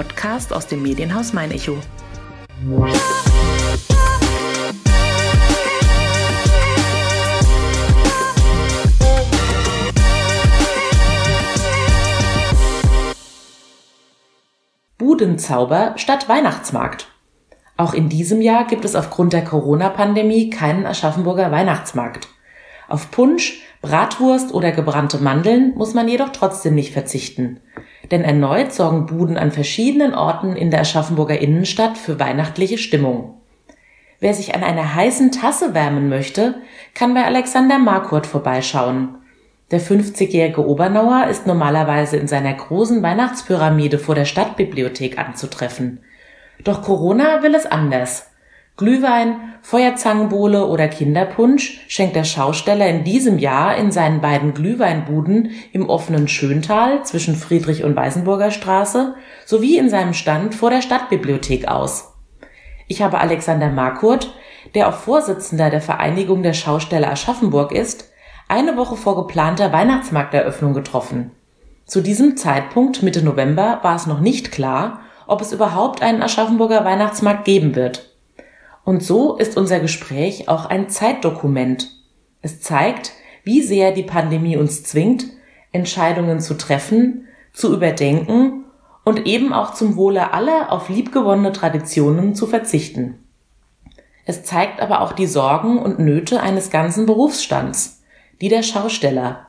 Podcast aus dem Medienhaus Mein Echo. Budenzauber statt Weihnachtsmarkt. Auch in diesem Jahr gibt es aufgrund der Corona-Pandemie keinen Aschaffenburger Weihnachtsmarkt. Auf Punsch, Bratwurst oder gebrannte Mandeln muss man jedoch trotzdem nicht verzichten. Denn erneut sorgen Buden an verschiedenen Orten in der Aschaffenburger Innenstadt für weihnachtliche Stimmung. Wer sich an einer heißen Tasse wärmen möchte, kann bei Alexander Markurt vorbeischauen. Der 50-jährige Obernauer ist normalerweise in seiner großen Weihnachtspyramide vor der Stadtbibliothek anzutreffen. Doch Corona will es anders. Glühwein, Feuerzangenbowle oder Kinderpunsch schenkt der Schausteller in diesem Jahr in seinen beiden Glühweinbuden im offenen Schöntal zwischen Friedrich und Weißenburger Straße sowie in seinem Stand vor der Stadtbibliothek aus. Ich habe Alexander Markurt, der auch Vorsitzender der Vereinigung der Schausteller Aschaffenburg ist, eine Woche vor geplanter Weihnachtsmarkteröffnung getroffen. Zu diesem Zeitpunkt Mitte November war es noch nicht klar, ob es überhaupt einen Aschaffenburger Weihnachtsmarkt geben wird. Und so ist unser Gespräch auch ein Zeitdokument. Es zeigt, wie sehr die Pandemie uns zwingt, Entscheidungen zu treffen, zu überdenken und eben auch zum Wohle aller auf liebgewonnene Traditionen zu verzichten. Es zeigt aber auch die Sorgen und Nöte eines ganzen Berufsstands, die der Schausteller.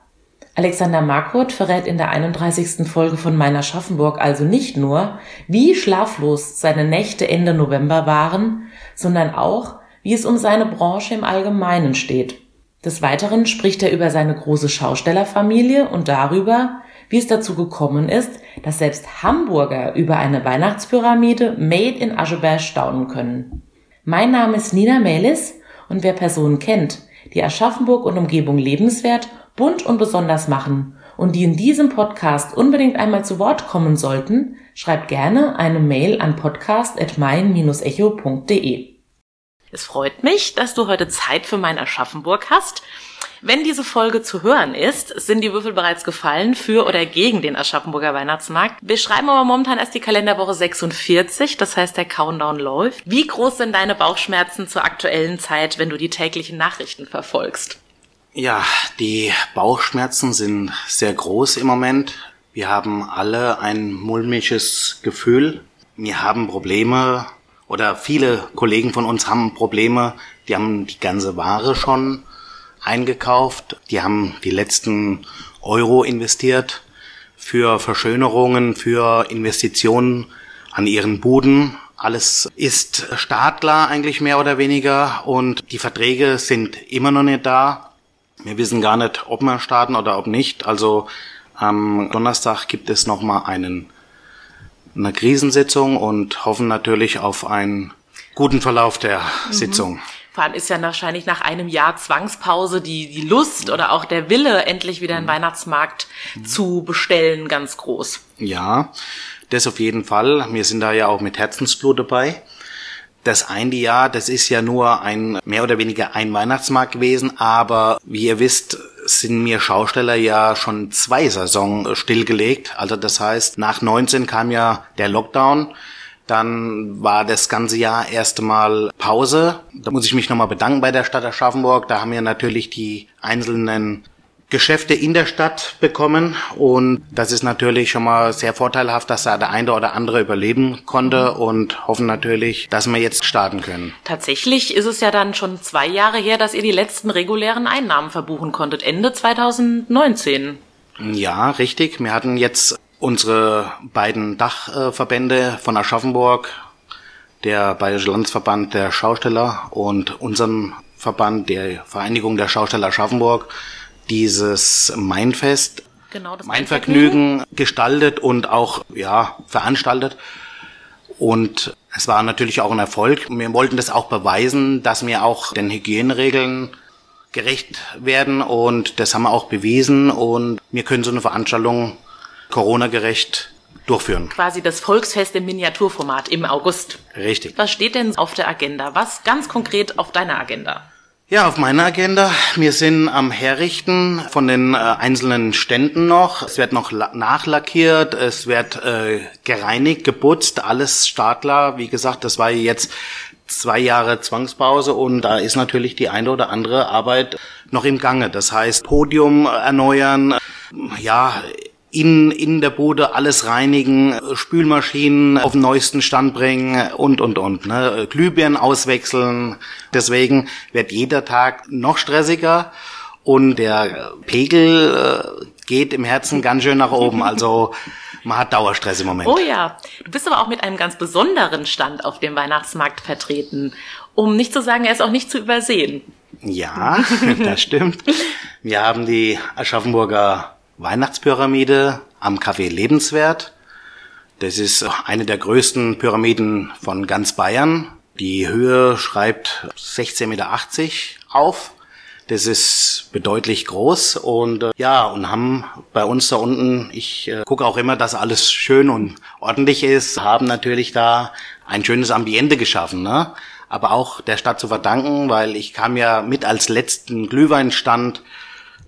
Alexander Markurt verrät in der 31. Folge von Meiner Schaffenburg also nicht nur, wie schlaflos seine Nächte Ende November waren, sondern auch, wie es um seine Branche im Allgemeinen steht. Des Weiteren spricht er über seine große Schaustellerfamilie und darüber, wie es dazu gekommen ist, dass selbst Hamburger über eine Weihnachtspyramide made in Ascheberg staunen können. Mein Name ist Nina Melis und wer Personen kennt, die Aschaffenburg und Umgebung lebenswert, bunt und besonders machen und die in diesem Podcast unbedingt einmal zu Wort kommen sollten, schreibt gerne eine Mail an podcast.mein-echo.de. Es freut mich, dass du heute Zeit für mein Aschaffenburg hast. Wenn diese Folge zu hören ist, sind die Würfel bereits gefallen für oder gegen den Aschaffenburger Weihnachtsmarkt. Wir schreiben aber momentan erst die Kalenderwoche 46, das heißt der Countdown läuft. Wie groß sind deine Bauchschmerzen zur aktuellen Zeit, wenn du die täglichen Nachrichten verfolgst? Ja, die Bauchschmerzen sind sehr groß im Moment. Wir haben alle ein mulmiges Gefühl. Wir haben Probleme oder viele Kollegen von uns haben Probleme. Die haben die ganze Ware schon eingekauft. Die haben die letzten Euro investiert für Verschönerungen, für Investitionen an ihren Buden. Alles ist startklar eigentlich mehr oder weniger und die Verträge sind immer noch nicht da. Wir wissen gar nicht, ob wir starten oder ob nicht. Also am Donnerstag gibt es nochmal einen eine Krisensitzung und hoffen natürlich auf einen guten Verlauf der mhm. Sitzung. Vor allem ist ja wahrscheinlich nach einem Jahr Zwangspause die, die Lust oder auch der Wille, endlich wieder einen mhm. Weihnachtsmarkt mhm. zu bestellen, ganz groß. Ja, das auf jeden Fall. Wir sind da ja auch mit Herzensblut dabei. Das eine Jahr, das ist ja nur ein mehr oder weniger ein Weihnachtsmarkt gewesen, aber wie ihr wisst, sind mir Schausteller ja schon zwei Saison stillgelegt. Also das heißt, nach 19 kam ja der Lockdown. Dann war das ganze Jahr erst einmal Pause. Da muss ich mich nochmal bedanken bei der Stadt Aschaffenburg. Da haben wir natürlich die einzelnen Geschäfte in der Stadt bekommen und das ist natürlich schon mal sehr vorteilhaft, dass da der eine oder andere überleben konnte und hoffen natürlich, dass wir jetzt starten können. Tatsächlich ist es ja dann schon zwei Jahre her, dass ihr die letzten regulären Einnahmen verbuchen konntet, Ende 2019. Ja, richtig. Wir hatten jetzt unsere beiden Dachverbände von Aschaffenburg, der Bayerische Landesverband der Schausteller und unseren Verband der Vereinigung der Schausteller Aschaffenburg dieses Mainfest, genau, das Mainvergnügen gestaltet und auch ja veranstaltet. Und es war natürlich auch ein Erfolg. Wir wollten das auch beweisen, dass wir auch den Hygieneregeln gerecht werden und das haben wir auch bewiesen und wir können so eine Veranstaltung Corona-gerecht durchführen. Quasi das Volksfest im Miniaturformat im August. Richtig. Was steht denn auf der Agenda? Was ganz konkret auf deiner Agenda? Ja, auf meiner Agenda. Wir sind am Herrichten von den äh, einzelnen Ständen noch. Es wird noch nachlackiert, es wird äh, gereinigt, geputzt, alles Startler. Wie gesagt, das war jetzt zwei Jahre Zwangspause und da ist natürlich die eine oder andere Arbeit noch im Gange. Das heißt, Podium erneuern, ja, in, in der Bude alles reinigen, Spülmaschinen auf den neuesten Stand bringen und, und, und. Ne? Glühbirnen auswechseln. Deswegen wird jeder Tag noch stressiger und der Pegel äh, geht im Herzen ganz schön nach oben. Also man hat Dauerstress im Moment. Oh ja, du bist aber auch mit einem ganz besonderen Stand auf dem Weihnachtsmarkt vertreten. Um nicht zu sagen, er ist auch nicht zu übersehen. Ja, das stimmt. Wir haben die Aschaffenburger Weihnachtspyramide am Café Lebenswert. Das ist eine der größten Pyramiden von ganz Bayern. Die Höhe schreibt 16,80 Meter auf. Das ist bedeutlich groß und äh, ja, und haben bei uns da unten, ich äh, gucke auch immer, dass alles schön und ordentlich ist, haben natürlich da ein schönes Ambiente geschaffen, ne? Aber auch der Stadt zu verdanken, weil ich kam ja mit als letzten Glühweinstand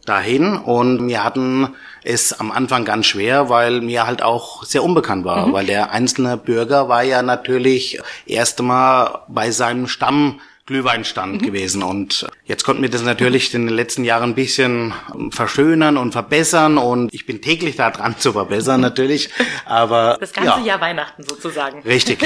dahin und wir hatten es am Anfang ganz schwer, weil mir halt auch sehr unbekannt war, mhm. weil der einzelne Bürger war ja natürlich erst einmal bei seinem Stamm Glühweinstand mhm. gewesen. Und jetzt konnten wir das natürlich in den letzten Jahren ein bisschen verschönern und verbessern. Und ich bin täglich da dran zu verbessern natürlich. Aber das ganze ja. Jahr Weihnachten sozusagen. Richtig.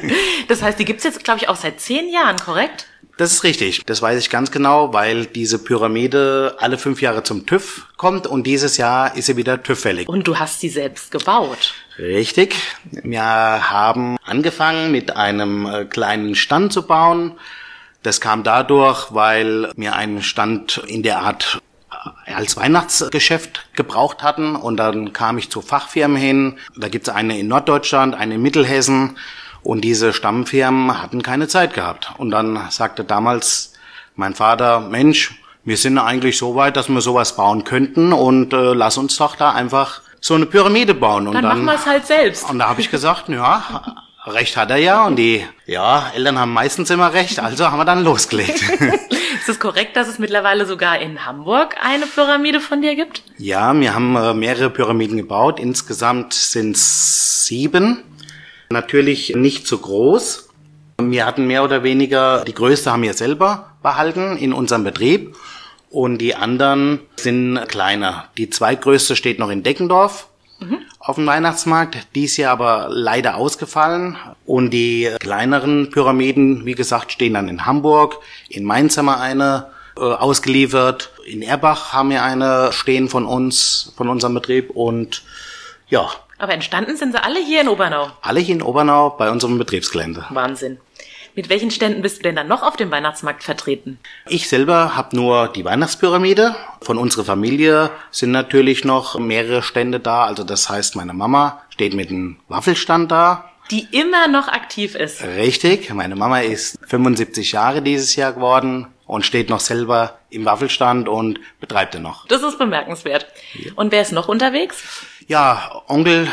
das heißt, die gibt's jetzt, glaube ich, auch seit zehn Jahren, korrekt? Das ist richtig. Das weiß ich ganz genau, weil diese Pyramide alle fünf Jahre zum TÜV kommt und dieses Jahr ist sie wieder TÜV-fällig. Und du hast sie selbst gebaut. Richtig. Wir haben angefangen mit einem äh, kleinen Stand zu bauen. Das kam dadurch, weil wir einen Stand in der Art äh, als Weihnachtsgeschäft gebraucht hatten und dann kam ich zu Fachfirmen hin. Da gibt es eine in Norddeutschland, eine in Mittelhessen und diese Stammfirmen hatten keine Zeit gehabt. Und dann sagte damals mein Vater, Mensch, wir sind eigentlich so weit, dass wir sowas bauen könnten und äh, lass uns doch da einfach so eine Pyramide bauen. Und dann, dann machen wir es halt selbst. Und da habe ich gesagt, ja, recht hat er ja. Und die, ja, Eltern haben meistens immer recht, also haben wir dann losgelegt. Ist es korrekt, dass es mittlerweile sogar in Hamburg eine Pyramide von dir gibt? Ja, wir haben äh, mehrere Pyramiden gebaut. Insgesamt sind es sieben. Natürlich nicht so groß. Wir hatten mehr oder weniger, die größte haben wir selber behalten in unserem Betrieb und die anderen sind kleiner. Die zweitgrößte steht noch in Deckendorf mhm. auf dem Weihnachtsmarkt, die ist ja aber leider ausgefallen und die kleineren Pyramiden, wie gesagt, stehen dann in Hamburg, in Mainz haben wir eine äh, ausgeliefert, in Erbach haben wir eine stehen von uns, von unserem Betrieb und ja, aber entstanden sind sie alle hier in Obernau? Alle hier in Obernau bei unserem Betriebsgelände. Wahnsinn. Mit welchen Ständen bist du denn dann noch auf dem Weihnachtsmarkt vertreten? Ich selber habe nur die Weihnachtspyramide. Von unserer Familie sind natürlich noch mehrere Stände da. Also das heißt, meine Mama steht mit einem Waffelstand da. Die immer noch aktiv ist. Richtig. Meine Mama ist 75 Jahre dieses Jahr geworden und steht noch selber im Waffelstand und betreibt er noch. Das ist bemerkenswert. Ja. Und wer ist noch unterwegs? Ja, Onkel,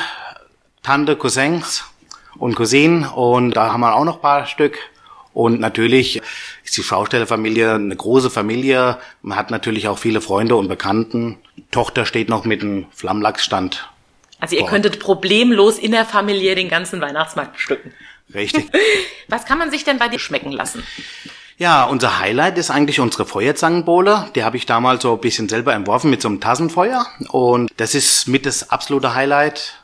Tante, Cousins und Cousinen und da haben wir auch noch ein paar Stück. Und natürlich ist die Schaustellerfamilie eine große Familie. Man hat natürlich auch viele Freunde und Bekannten. Die Tochter steht noch mit einem Flammlachsstand. Also ihr könntet problemlos in der Familie den ganzen Weihnachtsmarkt bestücken. Richtig. Was kann man sich denn bei dir schmecken lassen? Ja, unser Highlight ist eigentlich unsere Feuerzangenbowle. Die habe ich damals so ein bisschen selber entworfen mit so einem Tassenfeuer. Und das ist mit das absolute Highlight.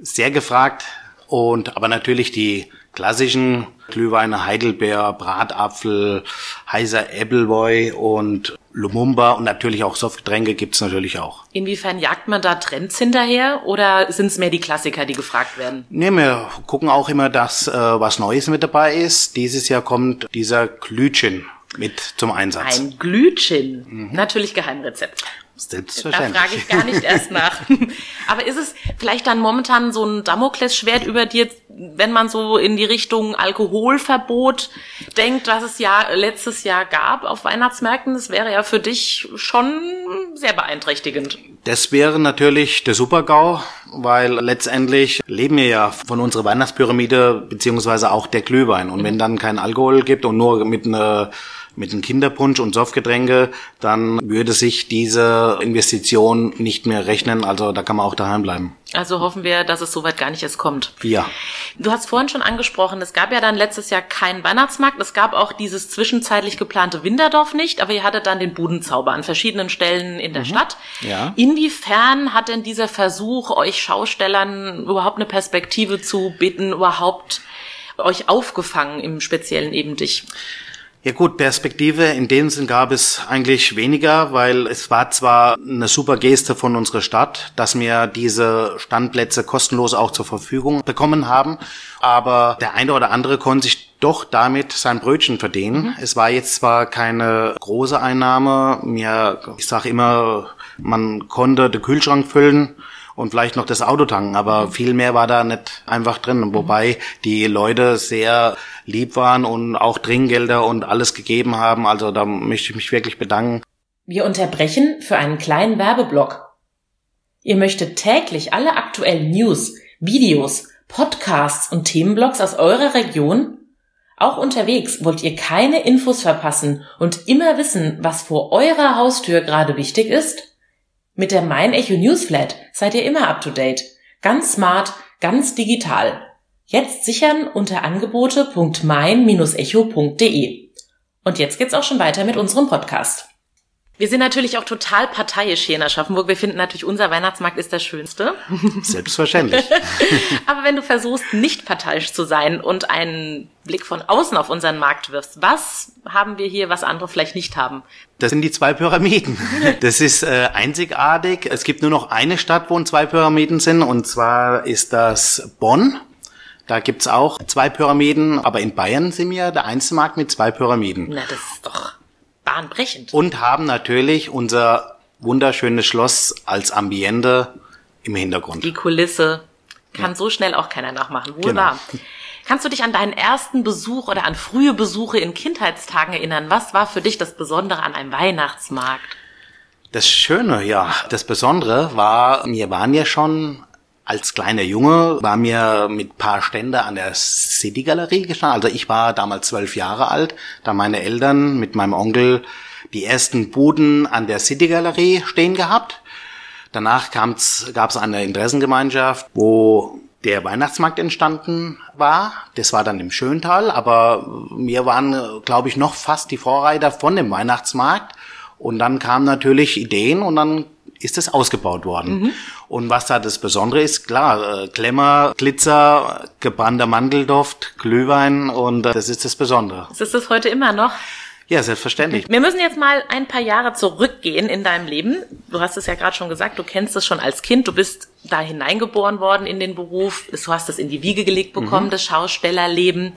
Sehr gefragt. Und aber natürlich die klassischen Glühweine, Heidelbeer, Bratapfel, heißer Appleboy und Lumumba und natürlich auch Softgetränke gibt's natürlich auch. Inwiefern jagt man da Trends hinterher oder sind es mehr die Klassiker, die gefragt werden? Nee, wir gucken auch immer, dass äh, was Neues mit dabei ist. Dieses Jahr kommt dieser Glühchen mit zum Einsatz. Ein Glühchen. Mhm. Natürlich Geheimrezept. Selbstverständlich. Da frage ich gar nicht erst nach. Aber ist es vielleicht dann momentan so ein Damoklesschwert über dir, wenn man so in die Richtung Alkoholverbot denkt, was es ja letztes Jahr gab auf Weihnachtsmärkten? Das wäre ja für dich schon sehr beeinträchtigend. Das wäre natürlich der Supergau, weil letztendlich leben wir ja von unserer Weihnachtspyramide beziehungsweise auch der Glühwein. Und wenn dann kein Alkohol gibt und nur mit einer mit einem Kinderpunsch und Softgetränke, dann würde sich diese Investition nicht mehr rechnen. Also da kann man auch daheim bleiben. Also hoffen wir, dass es soweit gar nicht erst kommt. Ja. Du hast vorhin schon angesprochen, es gab ja dann letztes Jahr keinen Weihnachtsmarkt. Es gab auch dieses zwischenzeitlich geplante Winterdorf nicht, aber ihr hattet dann den Budenzauber an verschiedenen Stellen in der mhm. Stadt. Ja. Inwiefern hat denn dieser Versuch, euch Schaustellern überhaupt eine Perspektive zu bieten, überhaupt euch aufgefangen im speziellen eben dich? Ja gut, Perspektive in dem Sinn gab es eigentlich weniger, weil es war zwar eine super Geste von unserer Stadt, dass wir diese Standplätze kostenlos auch zur Verfügung bekommen haben, aber der eine oder andere konnte sich doch damit sein Brötchen verdienen. Mhm. Es war jetzt zwar keine große Einnahme, mir, ich sage immer, man konnte den Kühlschrank füllen, und vielleicht noch das Auto tanken, aber mhm. viel mehr war da nicht einfach drin. Wobei die Leute sehr lieb waren und auch Trinkgelder und alles gegeben haben. Also da möchte ich mich wirklich bedanken. Wir unterbrechen für einen kleinen Werbeblock. Ihr möchtet täglich alle aktuellen News, Videos, Podcasts und Themenblogs aus eurer Region? Auch unterwegs wollt ihr keine Infos verpassen und immer wissen, was vor eurer Haustür gerade wichtig ist? Mit der Mein Echo Newsflat seid ihr immer up to date. Ganz smart, ganz digital. Jetzt sichern unter angebote.mein-echo.de. Und jetzt geht's auch schon weiter mit unserem Podcast. Wir sind natürlich auch total parteiisch hier in Aschaffenburg. Wir finden natürlich, unser Weihnachtsmarkt ist der schönste. Selbstverständlich. Aber wenn du versuchst, nicht parteiisch zu sein und einen Blick von außen auf unseren Markt wirfst, was haben wir hier, was andere vielleicht nicht haben? Das sind die zwei Pyramiden. Das ist äh, einzigartig. Es gibt nur noch eine Stadt, wo zwei Pyramiden sind, und zwar ist das Bonn. Da gibt's auch zwei Pyramiden, aber in Bayern sind wir der einzige Markt mit zwei Pyramiden. Na, das ist doch bahnbrechend. Und haben natürlich unser wunderschönes Schloss als Ambiente im Hintergrund. Die Kulisse kann ja. so schnell auch keiner nachmachen. Wunderbar. Genau. Kannst du dich an deinen ersten Besuch oder an frühe Besuche in Kindheitstagen erinnern? Was war für dich das Besondere an einem Weihnachtsmarkt? Das Schöne, ja, das Besondere war, wir waren ja schon als kleiner Junge, war mir mit paar Stände an der City Galerie gestanden. Also ich war damals zwölf Jahre alt, da meine Eltern mit meinem Onkel die ersten Buden an der City Galerie stehen gehabt. Danach gab es eine Interessengemeinschaft, wo der Weihnachtsmarkt entstanden war. Das war dann im Schöntal, aber wir waren, glaube ich, noch fast die Vorreiter von dem Weihnachtsmarkt. Und dann kamen natürlich Ideen und dann ist es ausgebaut worden. Mhm. Und was da das Besondere ist, klar, äh, Klemmer, Glitzer, gebrannter Mandelduft, Glühwein und äh, das ist das Besondere. Ist das heute immer noch? Ja, selbstverständlich. Wir müssen jetzt mal ein paar Jahre zurückgehen in deinem Leben. Du hast es ja gerade schon gesagt, du kennst es schon als Kind, du bist da hineingeboren worden in den Beruf, du hast es in die Wiege gelegt bekommen, mhm. das Schaustellerleben.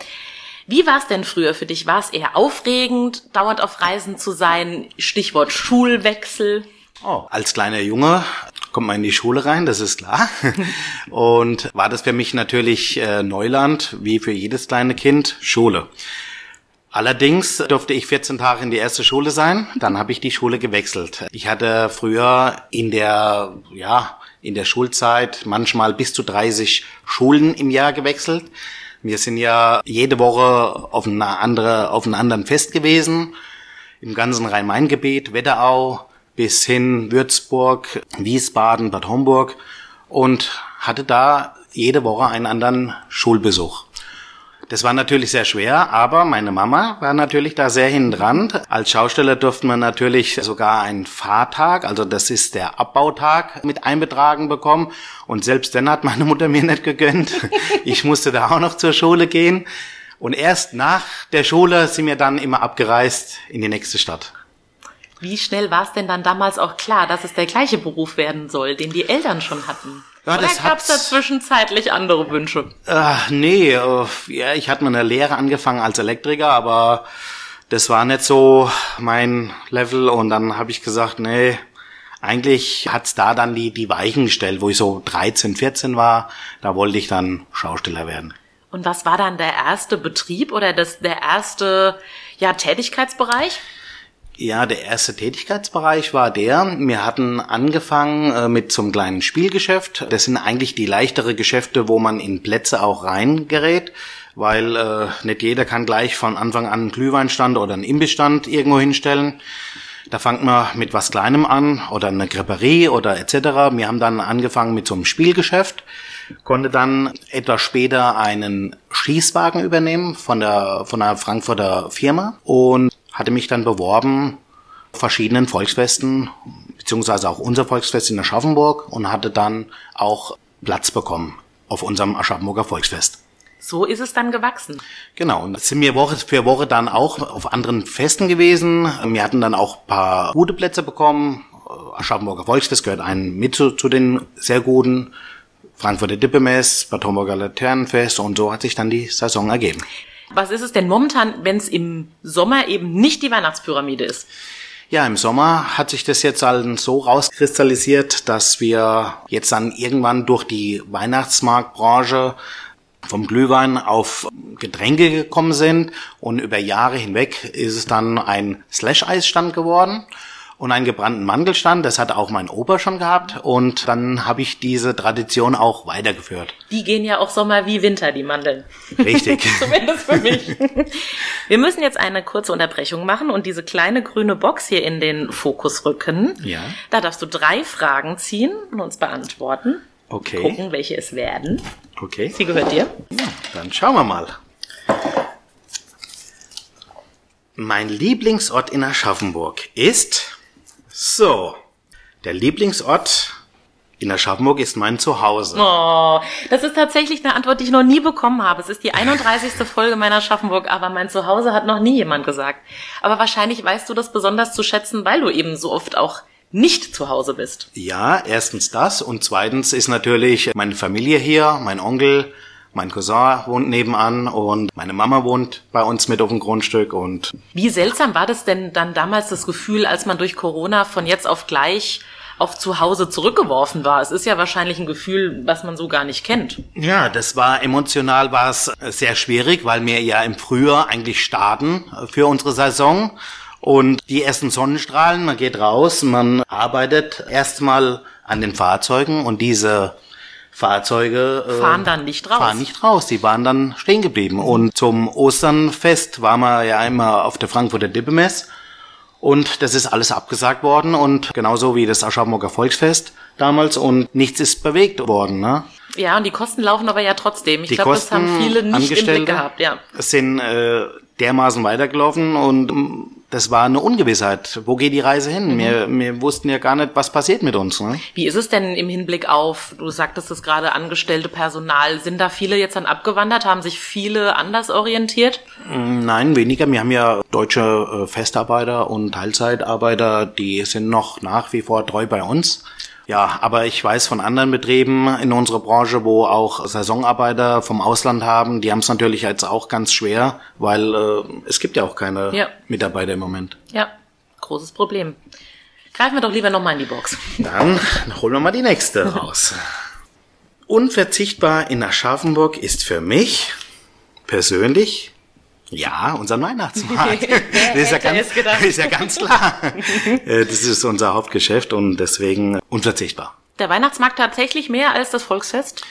Wie war es denn früher für dich? War es eher aufregend, dauernd auf Reisen zu sein? Stichwort Schulwechsel. Oh, als kleiner Junge kommt man in die Schule rein, das ist klar. Und war das für mich natürlich äh, Neuland, wie für jedes kleine Kind, Schule. Allerdings durfte ich 14 Tage in die erste Schule sein, dann habe ich die Schule gewechselt. Ich hatte früher in der, ja, in der Schulzeit manchmal bis zu 30 Schulen im Jahr gewechselt. Wir sind ja jede Woche auf eine andere, auf einem anderen Fest gewesen. Im ganzen Rhein-Main-Gebiet, Wetterau bis hin Würzburg, Wiesbaden, Bad Homburg und hatte da jede Woche einen anderen Schulbesuch. Das war natürlich sehr schwer, aber meine Mama war natürlich da sehr hinten dran. Als Schausteller durften wir natürlich sogar einen Fahrtag, also das ist der Abbautag, mit einbetragen bekommen. Und selbst dann hat meine Mutter mir nicht gegönnt. Ich musste da auch noch zur Schule gehen. Und erst nach der Schule sind wir dann immer abgereist in die nächste Stadt. Wie schnell war es denn dann damals auch klar, dass es der gleiche Beruf werden soll, den die Eltern schon hatten? Ja, Oder gab es da zwischenzeitlich andere Wünsche? Äh, nee, ja, ich hatte mal eine Lehre angefangen als Elektriker, aber das war nicht so mein Level und dann habe ich gesagt, nee, eigentlich hat's da dann die, die Weichen gestellt, wo ich so 13, 14 war, da wollte ich dann Schausteller werden. Und was war dann der erste Betrieb oder das, der erste ja, Tätigkeitsbereich? Ja, der erste Tätigkeitsbereich war der, wir hatten angefangen äh, mit zum kleinen Spielgeschäft. Das sind eigentlich die leichtere Geschäfte, wo man in Plätze auch reingerät, weil äh, nicht jeder kann gleich von Anfang an einen Glühweinstand oder einen Imbissstand irgendwo hinstellen. Da fangt man mit was Kleinem an oder eine Creperie oder etc. Wir haben dann angefangen mit so einem Spielgeschäft, konnte dann etwas später einen Schießwagen übernehmen von der von einer Frankfurter Firma und hatte mich dann beworben verschiedenen Volksfesten beziehungsweise auch unser Volksfest in Aschaffenburg und hatte dann auch Platz bekommen auf unserem Aschaffenburger Volksfest. So ist es dann gewachsen. Genau, und sind wir Woche für Woche dann auch auf anderen Festen gewesen. Wir hatten dann auch paar gute Plätze bekommen. Aschaffenburger Volksfest gehört einen mit zu, zu den sehr guten. Frankfurter Dippemess, Bad Homburger Laternenfest und so hat sich dann die Saison ergeben. Was ist es denn momentan, wenn es im Sommer eben nicht die Weihnachtspyramide ist? Ja, im Sommer hat sich das jetzt halt so rauskristallisiert, dass wir jetzt dann irgendwann durch die Weihnachtsmarktbranche vom Glühwein auf Getränke gekommen sind und über Jahre hinweg ist es dann ein Slash-Eisstand geworden und einen gebrannten Mandelstand. Das hatte auch mein Opa schon gehabt und dann habe ich diese Tradition auch weitergeführt. Die gehen ja auch Sommer wie Winter, die Mandeln. Richtig. Zumindest für mich. Wir müssen jetzt eine kurze Unterbrechung machen und diese kleine grüne Box hier in den Fokus rücken. Ja. Da darfst du drei Fragen ziehen und uns beantworten. Okay. Gucken, welche es werden. Okay. Sie gehört dir. Dann schauen wir mal. Mein Lieblingsort in Aschaffenburg ist so. Der Lieblingsort in Aschaffenburg ist mein Zuhause. Oh, das ist tatsächlich eine Antwort, die ich noch nie bekommen habe. Es ist die 31. Folge meiner Aschaffenburg, aber mein Zuhause hat noch nie jemand gesagt. Aber wahrscheinlich weißt du das besonders zu schätzen, weil du eben so oft auch nicht zu Hause bist. Ja, erstens das und zweitens ist natürlich meine Familie hier, mein Onkel, mein Cousin wohnt nebenan und meine Mama wohnt bei uns mit auf dem Grundstück und Wie seltsam war das denn dann damals das Gefühl, als man durch Corona von jetzt auf gleich auf zu Hause zurückgeworfen war? Es ist ja wahrscheinlich ein Gefühl, was man so gar nicht kennt. ja, das war emotional war es sehr schwierig, weil wir ja im Frühjahr eigentlich starten für unsere Saison und die ersten Sonnenstrahlen, man geht raus, man arbeitet erstmal an den Fahrzeugen und diese Fahrzeuge äh, Fahren dann nicht raus. Fahren nicht raus, die waren dann stehen geblieben. Und zum Osternfest waren wir ja immer auf der Frankfurter Dippemess und das ist alles abgesagt worden und genauso wie das Aschaffenburger Volksfest damals und nichts ist bewegt worden. Ne? Ja, und die Kosten laufen aber ja trotzdem. Ich Die glaube, das haben viele nicht im Blick gehabt, ja. sind äh, dermaßen weitergelaufen und mm, das war eine Ungewissheit. Wo geht die Reise Mhm. hin? Wir, wir wussten ja gar nicht, was passiert mit uns. Ne? Wie ist es denn im Hinblick auf, du sagtest es gerade, angestellte Personal? Sind da viele jetzt dann abgewandert? Haben sich viele anders orientiert? Nein, weniger. Wir haben ja deutsche äh, Festarbeiter und Teilzeitarbeiter, die sind noch nach wie vor treu bei uns. Ja, aber ich weiß von anderen Betrieben in unserer Branche, wo auch Saisonarbeiter vom Ausland haben, die haben es natürlich jetzt auch ganz schwer, weil äh, es gibt ja auch keine Ja. Mitarbeiter im Moment. Ja, großes Problem. Greifen wir doch lieber nochmal in die Box. Dann holen wir mal die nächste raus. Unverzichtbar in Aschaffenburg ist für mich persönlich ja, unser Weihnachtsmarkt. das, ist ja ganz, das ist ja ganz klar. Äh, das ist unser Hauptgeschäft und deswegen unverzichtbar. Der Weihnachtsmarkt tatsächlich mehr als das Volksfest?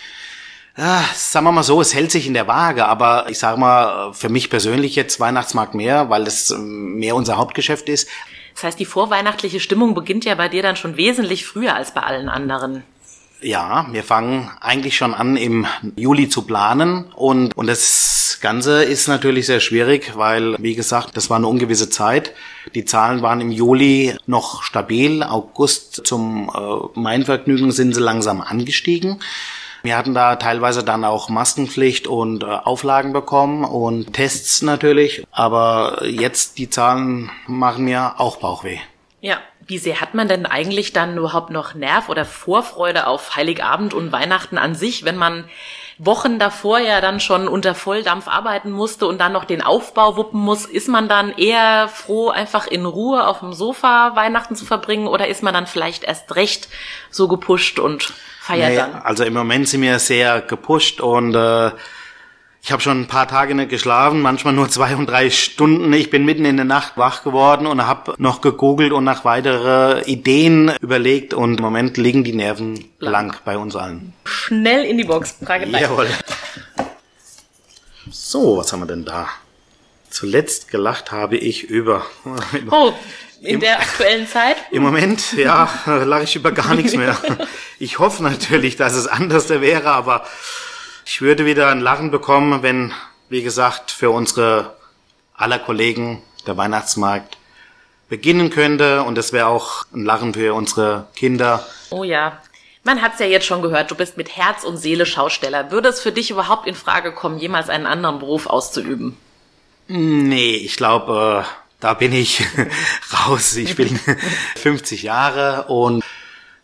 Ah, sagen wir mal so, es hält sich in der Waage, aber ich sage mal, für mich persönlich jetzt Weihnachtsmarkt mehr, weil es ähm, mehr unser Hauptgeschäft ist. Das heißt, die vorweihnachtliche Stimmung beginnt ja bei dir dann schon wesentlich früher als bei allen anderen. Ja, wir fangen eigentlich schon an im Juli zu planen und, und das Ganze ist natürlich sehr schwierig, weil, wie gesagt, das war eine ungewisse Zeit. Die Zahlen waren im Juli noch stabil, August zum äh, mein Vergnügen sind sie langsam angestiegen. Wir hatten da teilweise dann auch Maskenpflicht und äh, Auflagen bekommen und Tests natürlich, aber jetzt die Zahlen machen mir auch Bauchweh. Ja. Wie sehr hat man denn eigentlich dann überhaupt noch Nerv oder Vorfreude auf Heiligabend und Weihnachten an sich, wenn man Wochen davor ja dann schon unter Volldampf arbeiten musste und dann noch den Aufbau wuppen muss, ist man dann eher froh, einfach in Ruhe auf dem Sofa Weihnachten zu verbringen oder ist man dann vielleicht erst recht so gepusht und feiert Nee, dann? Also im Moment sind wir sehr gepusht und äh, Ich habe schon ein paar Tage nicht geschlafen, manchmal nur zwei und drei Stunden. Ich bin mitten in der Nacht wach geworden und habe noch gegoogelt und nach weitere Ideen überlegt. Und im Moment liegen die Nerven blank, bei uns allen. Schnell in die Box. Frage Jawohl. So, was haben wir denn da? Zuletzt gelacht habe ich über. Oh, in Im, der aktuellen Zeit? Im Moment, ja, lache ich über gar nichts mehr. Ich hoffe natürlich, dass es anders wäre, aber ich würde wieder ein Lachen bekommen, wenn, wie gesagt, für unsere aller Kollegen der Weihnachtsmarkt beginnen könnte und es wäre auch ein Lachen für unsere Kinder. Oh ja. Man hat's ja jetzt schon gehört, du bist mit Herz und Seele Schausteller. Würde es für dich überhaupt in Frage kommen, jemals einen anderen Beruf auszuüben? Nee, ich glaube, äh, da bin ich raus. Ich bin 50 Jahre und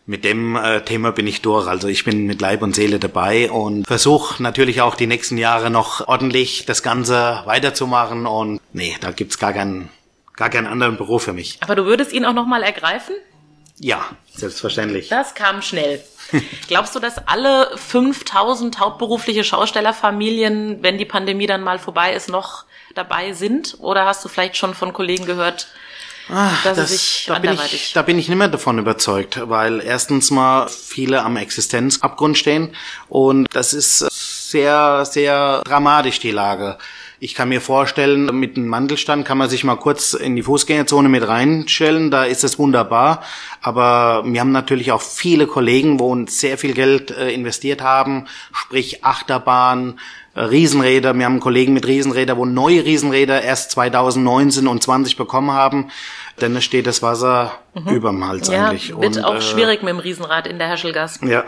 mit dem äh, Thema bin ich durch. Also ich bin mit Leib und Seele dabei und versuche natürlich auch die nächsten Jahre noch ordentlich das Ganze weiterzumachen. Und nee, da gibt's gar keinen, gar keinen anderen Beruf für mich. Aber du würdest ihn auch nochmal ergreifen? Ja, selbstverständlich. Das kam schnell. Glaubst du, dass alle 5000 hauptberufliche Schaustellerfamilien, wenn die Pandemie dann mal vorbei ist, noch dabei sind? Oder hast du vielleicht schon von Kollegen gehört, Ach, dass das, sich da bin ich, da bin ich nicht mehr davon überzeugt, weil erstens mal viele am Existenzabgrund stehen und das ist sehr, sehr dramatisch, die Lage. Ich kann mir vorstellen, mit einem Mandelstand kann man sich mal kurz in die Fußgängerzone mit reinstellen, da ist es wunderbar. Aber wir haben natürlich auch viele Kollegen, wo uns sehr viel Geld äh, investiert haben, sprich Achterbahn, äh, Riesenräder. Wir haben Kollegen mit Riesenräder, wo neue Riesenräder erst 2019 und 20 bekommen haben. Denn es steht das Wasser mhm. überm Hals ja, eigentlich. Wird und, auch äh, schwierig mit dem Riesenrad in der Herschelgas. Ja. ja.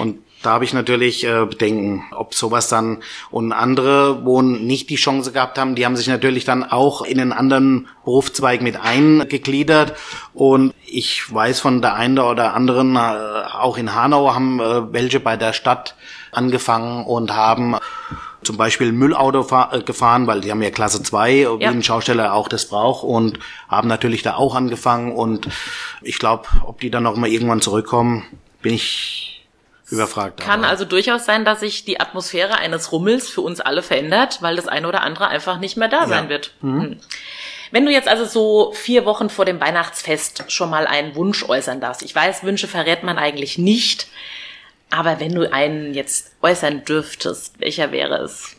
Und da habe ich natürlich äh, Bedenken, ob sowas dann und andere, wo nicht die Chance gehabt haben, die haben sich natürlich dann auch in einen anderen Berufszweig mit eingegliedert und ich weiß von der einen oder anderen, äh, auch in Hanau haben äh, welche bei der Stadt angefangen und haben zum Beispiel Müllauto äh, gefahren, weil die haben ja Klasse 2, ja. wie ein Schausteller auch das braucht und haben natürlich da auch angefangen und ich glaube, ob die dann noch mal irgendwann zurückkommen, bin ich überfragt. Kann also durchaus sein, dass sich die Atmosphäre eines Rummels für uns alle verändert, weil das eine oder andere einfach nicht mehr da ja. sein wird. Mhm. Hm. Wenn du jetzt also so vier Wochen vor dem Weihnachtsfest schon mal einen Wunsch äußern darfst, ich weiß, Wünsche verrät man eigentlich nicht, aber wenn du einen jetzt äußern dürftest, welcher wäre es?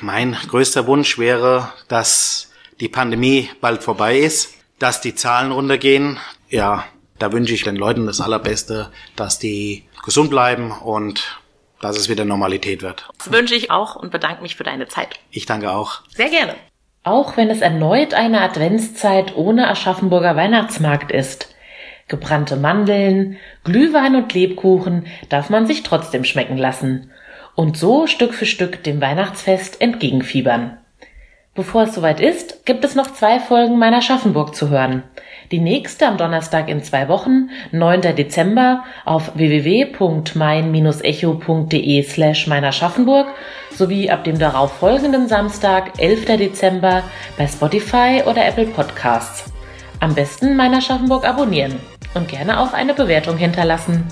Mein größter Wunsch wäre, dass die Pandemie bald vorbei ist, dass die Zahlen runtergehen. Ja, da wünsche ich den Leuten das Allerbeste, dass die gesund bleiben und dass es wieder Normalität wird. Das wünsche ich auch und bedanke mich für deine Zeit. Ich danke auch. Sehr gerne. Auch wenn es erneut eine Adventszeit ohne Aschaffenburger Weihnachtsmarkt ist. Gebrannte Mandeln, Glühwein und Lebkuchen darf man sich trotzdem schmecken lassen und so Stück für Stück dem Weihnachtsfest entgegenfiebern. Bevor es soweit ist, gibt es noch zwei Folgen meiner Schaffenburg zu hören. Die nächste am Donnerstag in zwei Wochen, 9. Dezember, auf www.mein-echo.de slash meiner Schaffenburg sowie ab dem darauf folgenden Samstag, 11. Dezember, bei Spotify oder Apple Podcasts. Am besten meiner Schaffenburg abonnieren und gerne auch eine Bewertung hinterlassen.